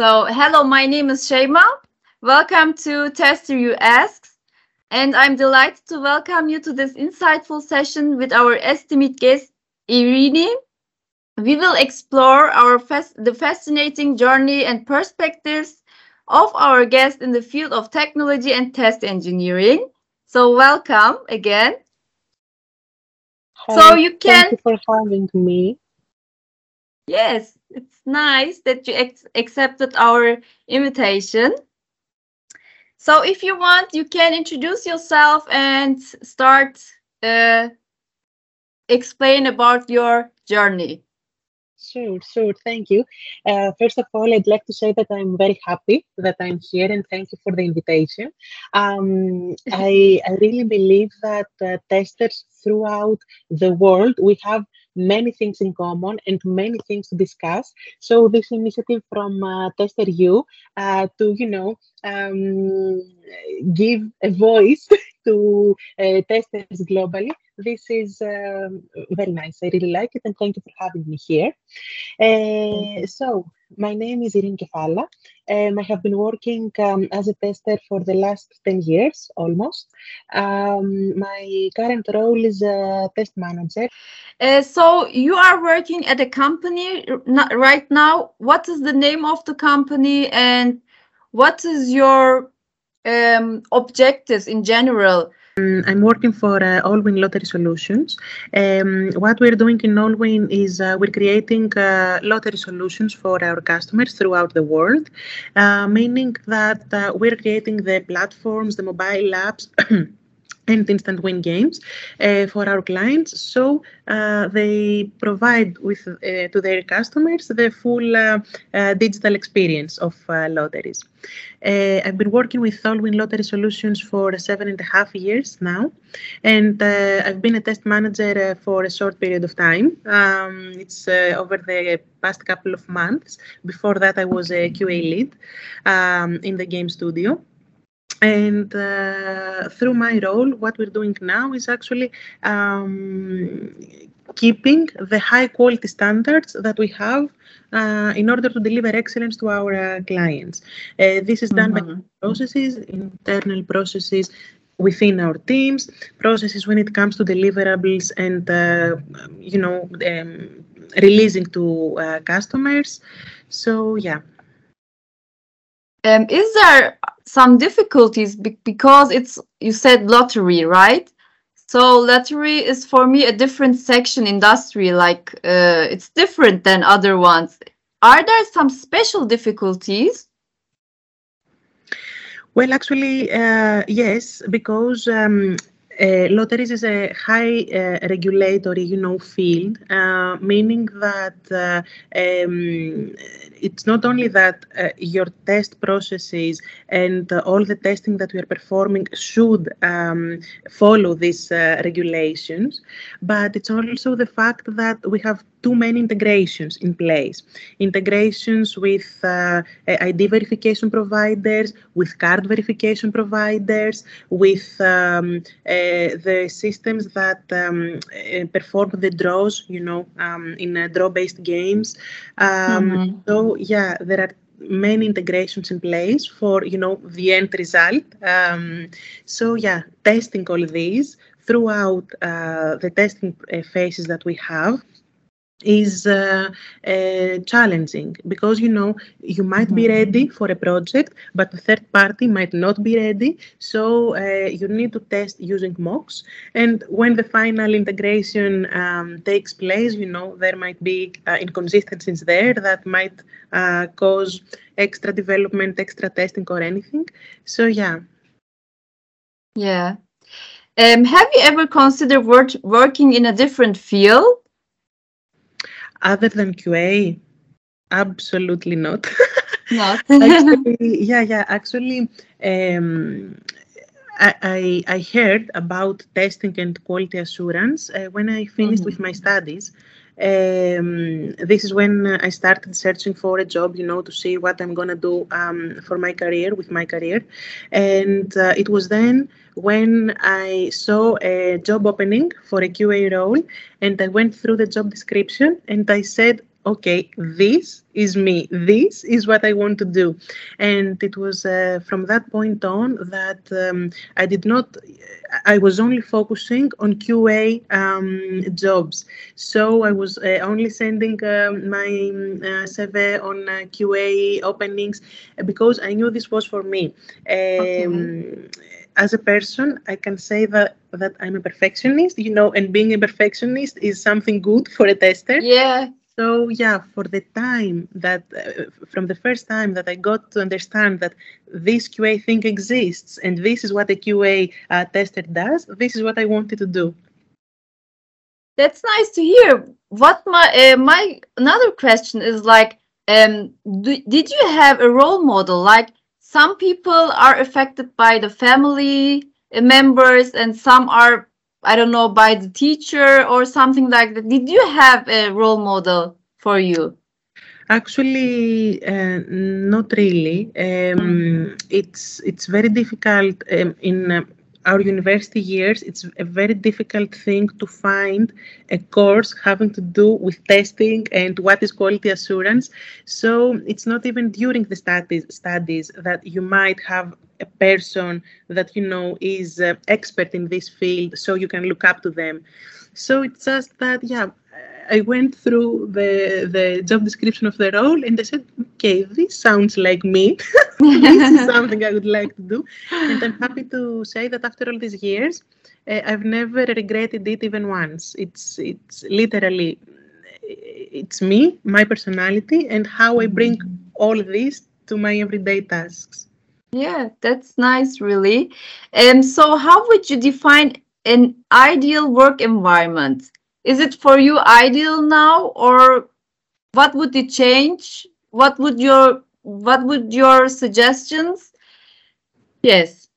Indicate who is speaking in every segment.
Speaker 1: So, hello, my name is Shema. Welcome to TesterYou Asks. And I'm delighted to welcome you to this insightful session with our esteemed guest, Eirini. We will explore our the fascinating journey and perspectives of our guest in the field of technology and test engineering. So, welcome again.
Speaker 2: Hi,
Speaker 1: so you can
Speaker 2: thank you for having me.
Speaker 1: Yes, it's nice that you ex- accepted our invitation. So, if you want, you can introduce yourself and start uh, explain about your journey.
Speaker 2: Sure, sure. Thank you. Uh, first of all, I'd like to say that I'm very happy that I'm here and thank you for the invitation. Um, I, I really believe that uh, testers throughout the world, we have many things in common and many things to discuss. So this initiative from uh, TesterYou uh, to, you know, um, give a voice to uh, testers globally. This is um, very nice. I really like it, and thank you for having me here. Uh, so, my name is Eirini Kefala. Um, I have been working um, as a tester for the last 10 years almost. Um, my current role is a test manager.
Speaker 1: Uh, so, you are working at a company right now. What is the name of the company and what is your um, objectives in general?
Speaker 2: Um, I'm working for uh, Allwyn Lottery Solutions. Um, what we're doing in Allwyn is uh, we're creating uh, lottery solutions for our customers throughout the world, uh, meaning that uh, we're creating the platforms, the mobile apps. and instant win games uh, for our clients. So uh, they provide with uh, to their customers the full uh, uh, digital experience of uh, lotteries. I've been working with Allwyn Lottery Solutions for seven and a half years now, and I've been a test manager for a short period of time. Um, it's over the past couple of months. Before that, I was a QA lead um, in the game studio. And uh, through my role, what we're doing now is actually um, keeping the high quality standards that we have uh, in order to deliver excellence to our uh, clients. Uh, this is done mm-hmm. by processes, internal processes within our teams, processes when it comes to deliverables and, uh, you know, um, releasing to uh, customers. So, yeah.
Speaker 1: Um, is there some difficulties because it's you said lottery, right? So lottery is for me a different section industry. Like uh, it's different than other ones. Are there some special difficulties?
Speaker 2: Well, actually, uh, yes, because um, lotteries is a high uh, regulatory, you know, field, uh, meaning that uh, um, it's not only that uh, your test processes and uh, all the testing that we are performing should um, follow these regulations, but it's also the fact that we have too many integrations in place. Integrations with uh, ID verification providers, with card verification providers, with um, uh, the systems that um, uh, perform the draws, you know, um, in uh, draw-based games. Um, mm-hmm. So yeah, there are many integrations in place for you know the end result. Um, so yeah, testing all these throughout uh, the testing uh, phases that we have is uh, uh, challenging because you know you might mm-hmm. be ready for a project but the third party might not be ready. So uh, you need to test using mocks. And when the final integration um, takes place you know there might be uh, inconsistencies there that might uh, cause extra development extra testing or anything. So yeah.
Speaker 1: Yeah. Um, have you ever considered work- working in a different field
Speaker 2: other than QA? Absolutely not.
Speaker 1: Not.
Speaker 2: actually, yeah, yeah. Actually, um, I, I, I heard about testing and quality assurance uh, when I finished mm-hmm. with my studies. Um, this is when I started searching for a job, you know, to see what I'm gonna do um, for my career with my career, and uh, it was then when I saw a job opening for a QA role and I went through the job description and I said, okay, this is me. This is what I want to do. And it was uh, from that point on that um, I did not, I was only focusing on QA um, jobs. So I was uh, only sending uh, my uh, CV on uh, QA openings because I knew this was for me. Um, okay. As a person, I can say that that I'm a perfectionist, you know, and being a perfectionist is something good for a tester.
Speaker 1: Yeah,
Speaker 2: so yeah, for the time that uh, from the first time that I got to understand that this QA thing exists and this is what a QA uh, tester does, this is what I wanted to do.
Speaker 1: That's nice to hear. What my uh, my another question is like, um, do, did you have a role model? Like some people are affected by the family members, and some are I don't know, by the teacher or something like that? Did you have a role model for you?
Speaker 2: Actually, uh, not really. Um, mm. It's it's very difficult um, in uh, our university years. It's a very difficult thing to find a course having to do with testing and what is quality assurance. So it's not even during the studies studies that you might have a person that you know is uh, expert in this field so you can look up to them so it's just that yeah i went through the the job description of the role and i said okay this sounds like me. This is something i would like to do. And i'm happy to say that after all these years uh, i've never regretted it even once. It's it's literally it's me my personality and how i bring all this to my everyday tasks.
Speaker 1: Yeah, that's nice, really. And so, how would you define an ideal work environment? Is it for you ideal now, or what would you change? What would your what would your suggestions? Yes.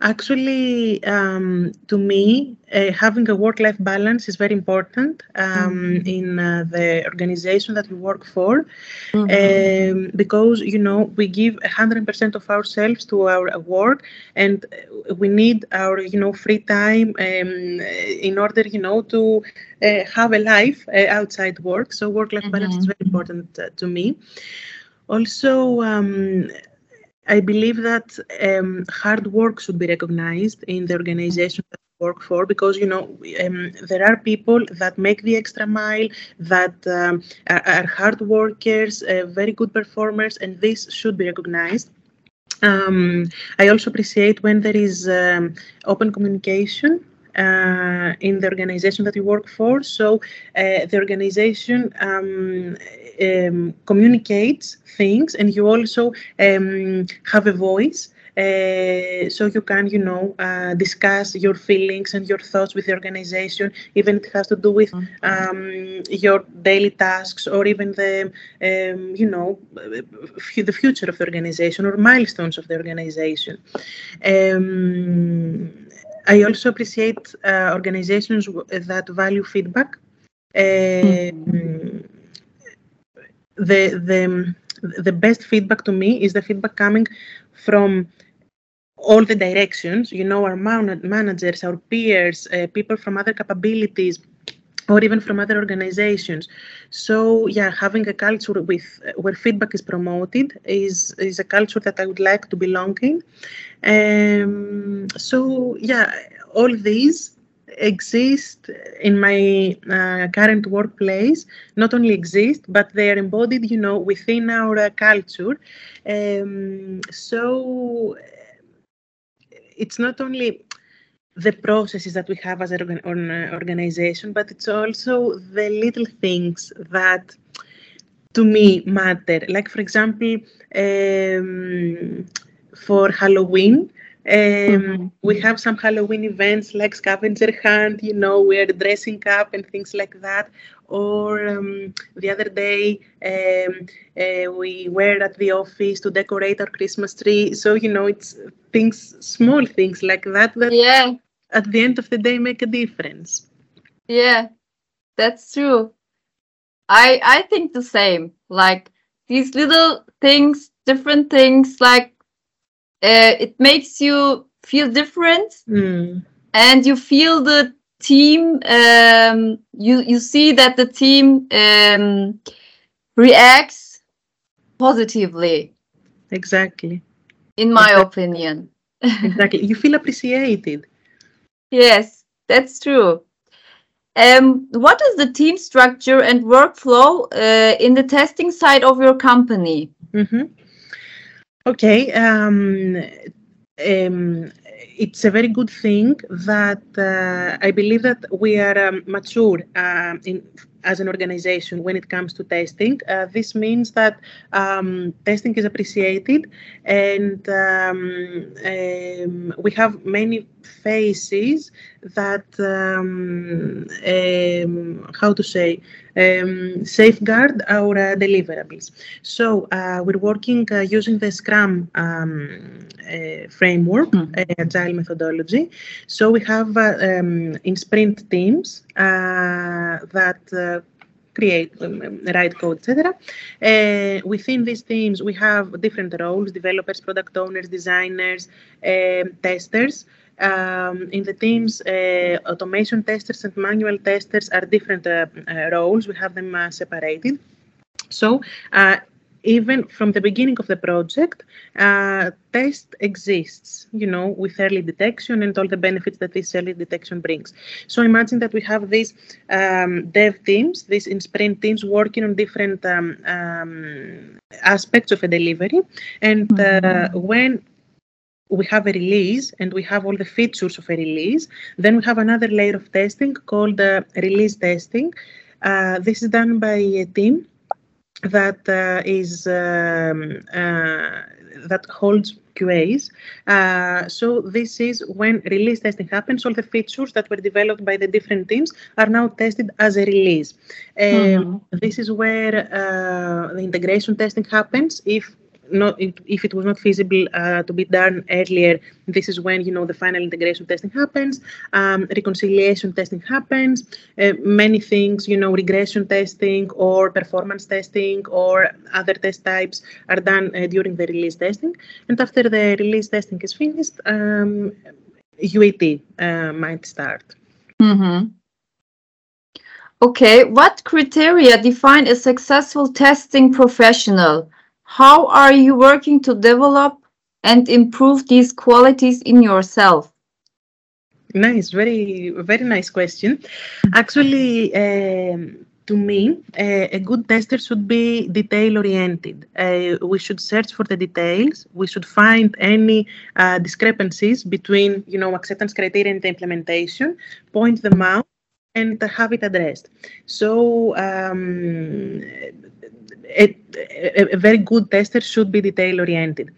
Speaker 2: Actually, um, to me, uh, having a work-life balance is very important um, mm-hmm. in uh, the organization that we work for, mm-hmm. um, because you know we give 100% of ourselves to our work, and we need our you know free time um, in order you know to uh, have a life uh, outside work. So work-life mm-hmm. balance is very important uh, to me. Also, um, I believe that um, hard work should be recognized in the organization that I work for because you know um, there are people that make the extra mile that um, are, are, hard workers, uh, very good performers, and this should be recognized. Um, I also appreciate when there is um, open communication uh, in the organization that you work for. So uh, the organization um, um, communicates things and you also um, have a voice. Uh, so you can, you know, uh, discuss your feelings and your thoughts with the organization, even it has to do with um, your daily tasks or even the, um, you know, the future of the organization or milestones of the organization. Um, I also appreciate uh, organizations that value feedback. mm the the the best feedback to me is the feedback coming from all the directions. You know, our man- managers, our peers, uh, people from other capabilities, or even from other organizations. So yeah, having a culture with where feedback is promoted is is a culture that I would like to belong in. Um, so yeah, all these exist in my uh, current workplace not only exist but they are embodied you know within our uh, culture um, so it's not only the processes that we have as an uh, organization but it's also the little things that to me matter like for example um, for halloween um, mm-hmm. We have some Halloween events like scavenger hunt, you know, we're dressing up and things like that. Or um, the other day, um, uh, we were at the office to decorate our Christmas tree. So, you know, it's things, small things like that, that
Speaker 1: yeah.
Speaker 2: At the end of the day make a difference.
Speaker 1: Yeah, that's true. I I think the same. Like these little things, different things, like uh, it makes you feel different
Speaker 2: Mm.
Speaker 1: and you feel the team um, you you see that the team um, reacts positively
Speaker 2: Exactly.
Speaker 1: in my
Speaker 2: Exactly.
Speaker 1: opinion
Speaker 2: Exactly. You feel appreciated.
Speaker 1: Yes that's true um, what is the team structure and workflow uh, in the testing side of your company
Speaker 2: hmm Okay. Um, um, it's a very good thing that uh, I believe that we are um, mature um, in as an organization when it comes to testing. Uh, this means that um, testing is appreciated, and um, um, we have many faces that um, um, how to say um, safeguard our uh, deliverables. So uh, we're working uh, using the Scrum um, uh, framework, uh, agile methodology. So we have uh, um, in sprint teams that uh, create, um, um, write code, etc. Uh, within these teams, we have different roles: developers, product owners, designers, um, testers. Um, in the teams, uh, automation testers and manual testers are different uh, uh, roles. We have them uh, separated. So uh, even from the beginning of the project, uh, test exists, you know, with early detection and all the benefits that this early detection brings. So imagine that we have these um, dev teams, these in sprint teams working on different um, um, aspects of a delivery. And uh, when we have a release and we have all the features of a release, then we have another layer of testing called uh, release testing. Uh, this is done by a team that uh, is um, uh, that holds QAs. Uh, so this is when release testing happens. All the features that were developed by the different teams are now tested as a release. Um, This is where uh, the integration testing happens. If not, if, if it was not feasible uh, to be done earlier, this is when you know the final integration testing happens. Um, reconciliation testing happens. Uh, many things, you know, regression testing or performance testing or other test types are done uh, during the release testing. And after the release testing is finished, um, UAT uh, might start.
Speaker 1: Mhm. Okay, what criteria define a successful testing professional? How are you working to develop and improve these qualities in yourself?
Speaker 2: Nice, very, very nice question. Actually, um, to me, uh, a good tester should be detail oriented. Uh, we should search for the details. We should find any uh, discrepancies between, you know, acceptance criteria and the implementation, point them out, and have it addressed. So, um, a, a, very good tester should be detail oriented.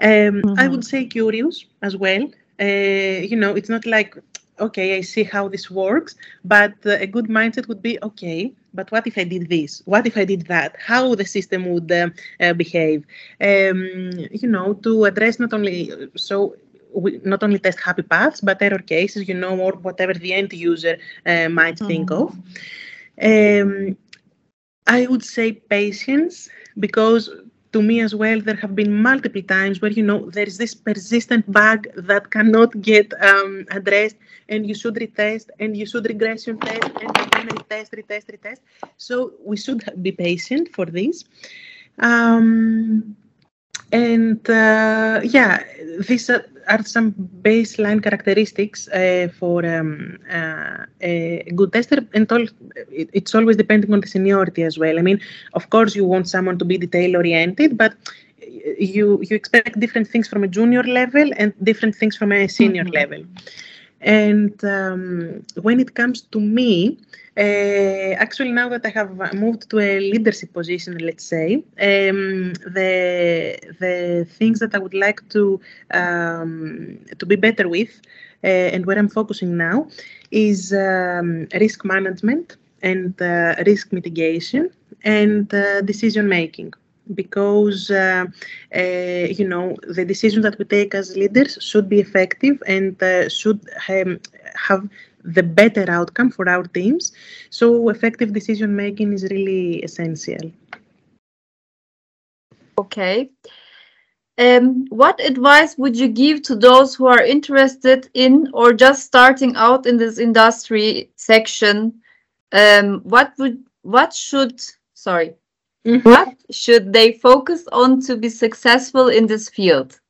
Speaker 2: Um, I
Speaker 1: Mhm.
Speaker 2: would say curious as well. Uh, you know, it's not like, okay, I see how this works, but uh, a good mindset would be, okay, but what if I did this? What if I did that? How the system would uh, uh, behave? Um, you know, to address not only so. We not only test happy paths, but error cases, you know, or whatever the end user uh, might think of. Um, I would say patience because to me as well there have been multiple times where you know there is this persistent bug that cannot get um, addressed and you should retest and you should regression test and retest retest retest. So we should be patient for this. Um, and uh, yeah these are, are some baseline characteristics uh, for um, uh, a good tester. And all it, it's always depending on the seniority as well. I mean of course you want someone to be detail oriented but you you expect different things from a junior level and different things from a senior
Speaker 1: Mhm.
Speaker 2: level and um, when it comes to me uh, actually now that i have moved to a leadership position let's say um, the the things that i would like to um, to be better with uh, and where i'm focusing now is um, risk management and uh, risk mitigation and uh, decision making because uh, uh, you know the decisions that we take as leaders should be effective and uh, should um, have the better outcome for our teams so effective decision making is really essential
Speaker 1: Okay. um, what advice would you give to those who are interested in or just starting out in this industry section? Um, what would what should sorry
Speaker 2: Mhm.
Speaker 1: what should they focus on to be successful in this field?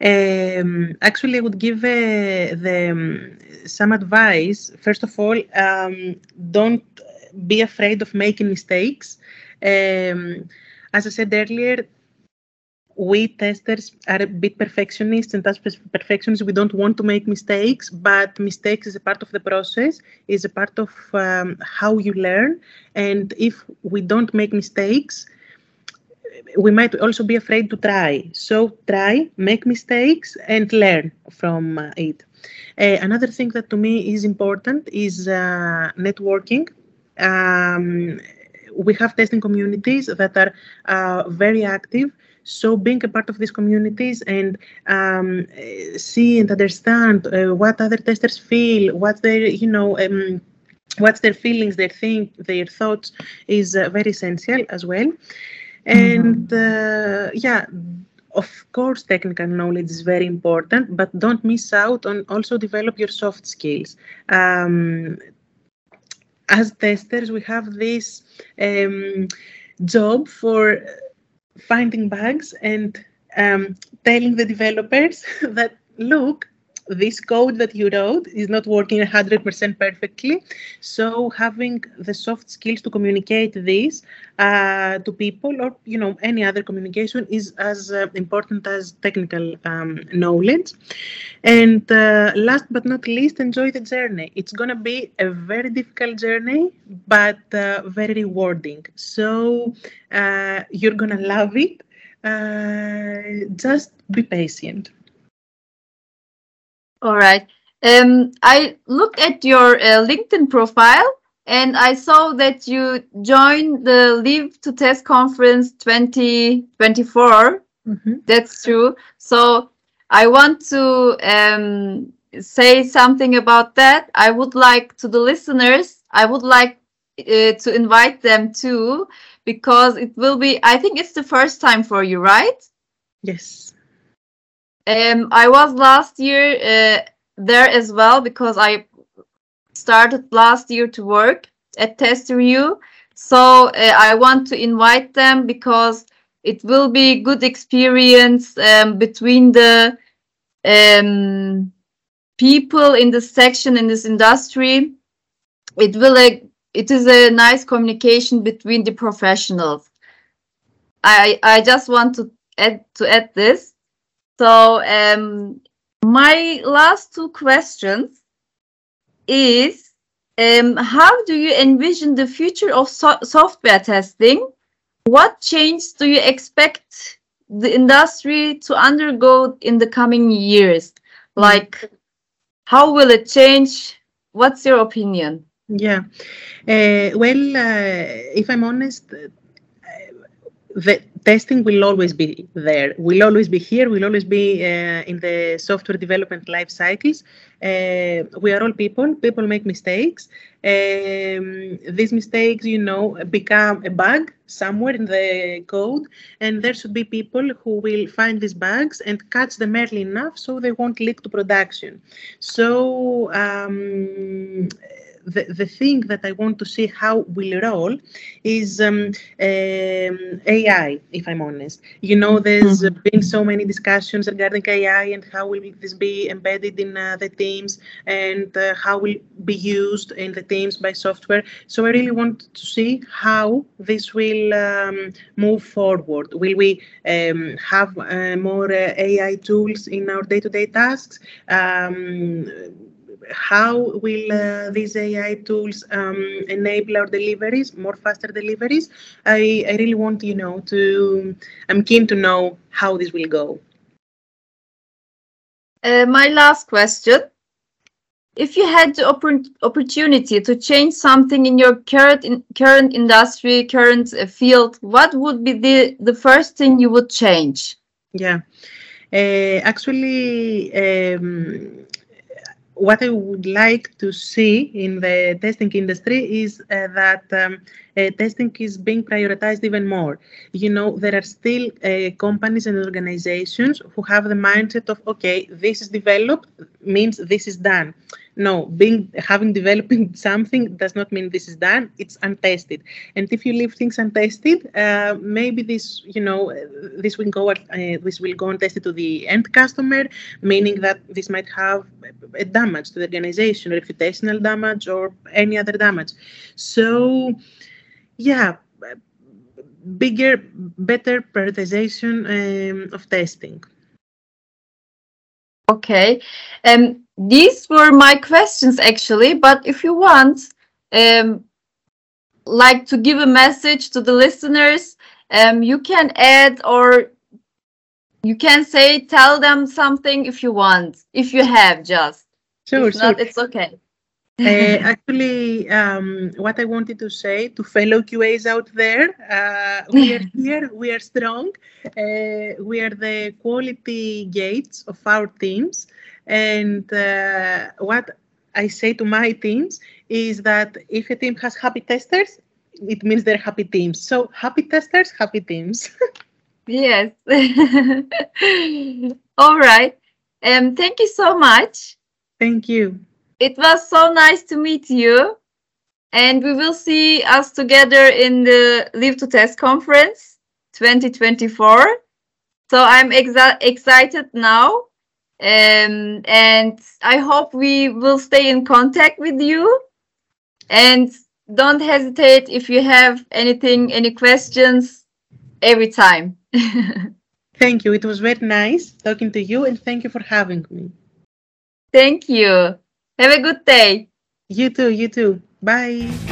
Speaker 2: Um, actually, I would give uh, the, um, some advice. First of all, um, don't be afraid of making mistakes. Um, as I said earlier, we testers are a bit perfectionists, and as perfectionists, we don't want to make mistakes. But mistakes is a part of the process, is a part of um, how you learn. And if we don't make mistakes, we might also be afraid to try. So try, make mistakes, and learn from uh, it. Uh, another thing that to me is important is uh, networking. Um, we have testing communities that are uh, very active. So being a part of these communities and um, see and understand uh, what other testers feel, what their you know. Um, What's their feelings, their think, their thoughts is uh, very essential as well and uh, yeah of course technical knowledge is very important but don't miss out on also develop your soft skills um, as testers we have this um, job for finding bugs and um, telling the developers that look this code that you wrote is not working 100% perfectly. So having the soft skills to communicate this uh, to people or, you know, any other communication is as uh, important as technical um, knowledge. And uh, last but not least, enjoy the journey. It's to be a very difficult journey, but uh, very rewarding. So uh, you're to love it. Uh, just be patient.
Speaker 1: All right. Um, I looked at your uh, LinkedIn profile and I saw that you joined the Live to Test conference 2024.
Speaker 2: Mhm.
Speaker 1: That's true. So I want to um, say something about that. I would like to the listeners, I would like uh, to invite them too, because it will be, I think it's the first time for you, right?
Speaker 2: Yes.
Speaker 1: Um, I was last year uh, there as well because I started last year to work at TesterYou. So uh, I want to invite them because it will be good experience um, between the um, people in this section in this industry. It will uh, it is a nice communication between the professionals. I I just want to add to add this. So um, my last two questions is um, how do you envision the future of so- software testing? What change do you expect the industry to undergo in the coming years? Like, how will it change? What's your opinion?
Speaker 2: Yeah. Uh, well, uh, if I'm honest, the testing will always be there. Will always be here. Will always be uh, in the software development life cycles. Uh, we are all people. People make mistakes. Um, these mistakes, you know, become a bug somewhere in the code, and there should be people who will find these bugs and catch them early enough so they won't leak to production. So um, the, the thing that I want to see how will roll is um, um, AI, if I'm honest. You know, there's uh, been so many discussions regarding AI and how will this be embedded in uh, the teams and uh, how will be used in the teams by software. So I really want to see how this will um, move forward. Will we um, have uh, more uh, AI tools in our day-to-day tasks? How will uh, these AI tools um, enable our deliveries, more faster deliveries? I, I really want, you know, to, I'm keen to know how this will go.
Speaker 1: Uh, my last question. If you had the oppor- opportunity to change something in your current in, current industry, current uh, field, what would be the, the first thing you would change?
Speaker 2: Yeah. Uh, actually, um, what I would like to see in the testing industry is uh, that um, uh, testing is being prioritized even more. You know, there are still uh, companies and organizations who have the mindset of, okay, this is developed means this is done no being having developing something does not mean this is done it's untested and if you leave things untested uh, maybe this you know this will go uh, this will go untested to the end customer meaning that this might have a damage to the organization reputational damage or any other damage so yeah bigger better prioritization um, of testing
Speaker 1: Okay. Um, these were my questions actually, but if you want, um, like to give a message to the listeners, um, you can add or you can say, tell them something if you want, if you have just.
Speaker 2: Sure,
Speaker 1: if
Speaker 2: sure.
Speaker 1: Not, it's okay.
Speaker 2: uh, actually, um, what I wanted to say to fellow QAs out there, uh, we are here, we are strong, uh, we are the quality gates of our teams. And uh, what I say to my teams is that if a team has happy testers, it means they're happy teams. So happy testers, happy teams.
Speaker 1: yes. All right. Um, thank you so much.
Speaker 2: Thank you.
Speaker 1: It was so nice to meet you. And we will see us together in the Live to Test conference 2024. So I'm excited now um, and I hope we will stay in contact with you. And don't hesitate if you have anything, any questions, every time.
Speaker 2: thank you. It was very nice talking to you, and thank you for having me.
Speaker 1: Thank you. Have a good day.
Speaker 2: You too. You too. Bye.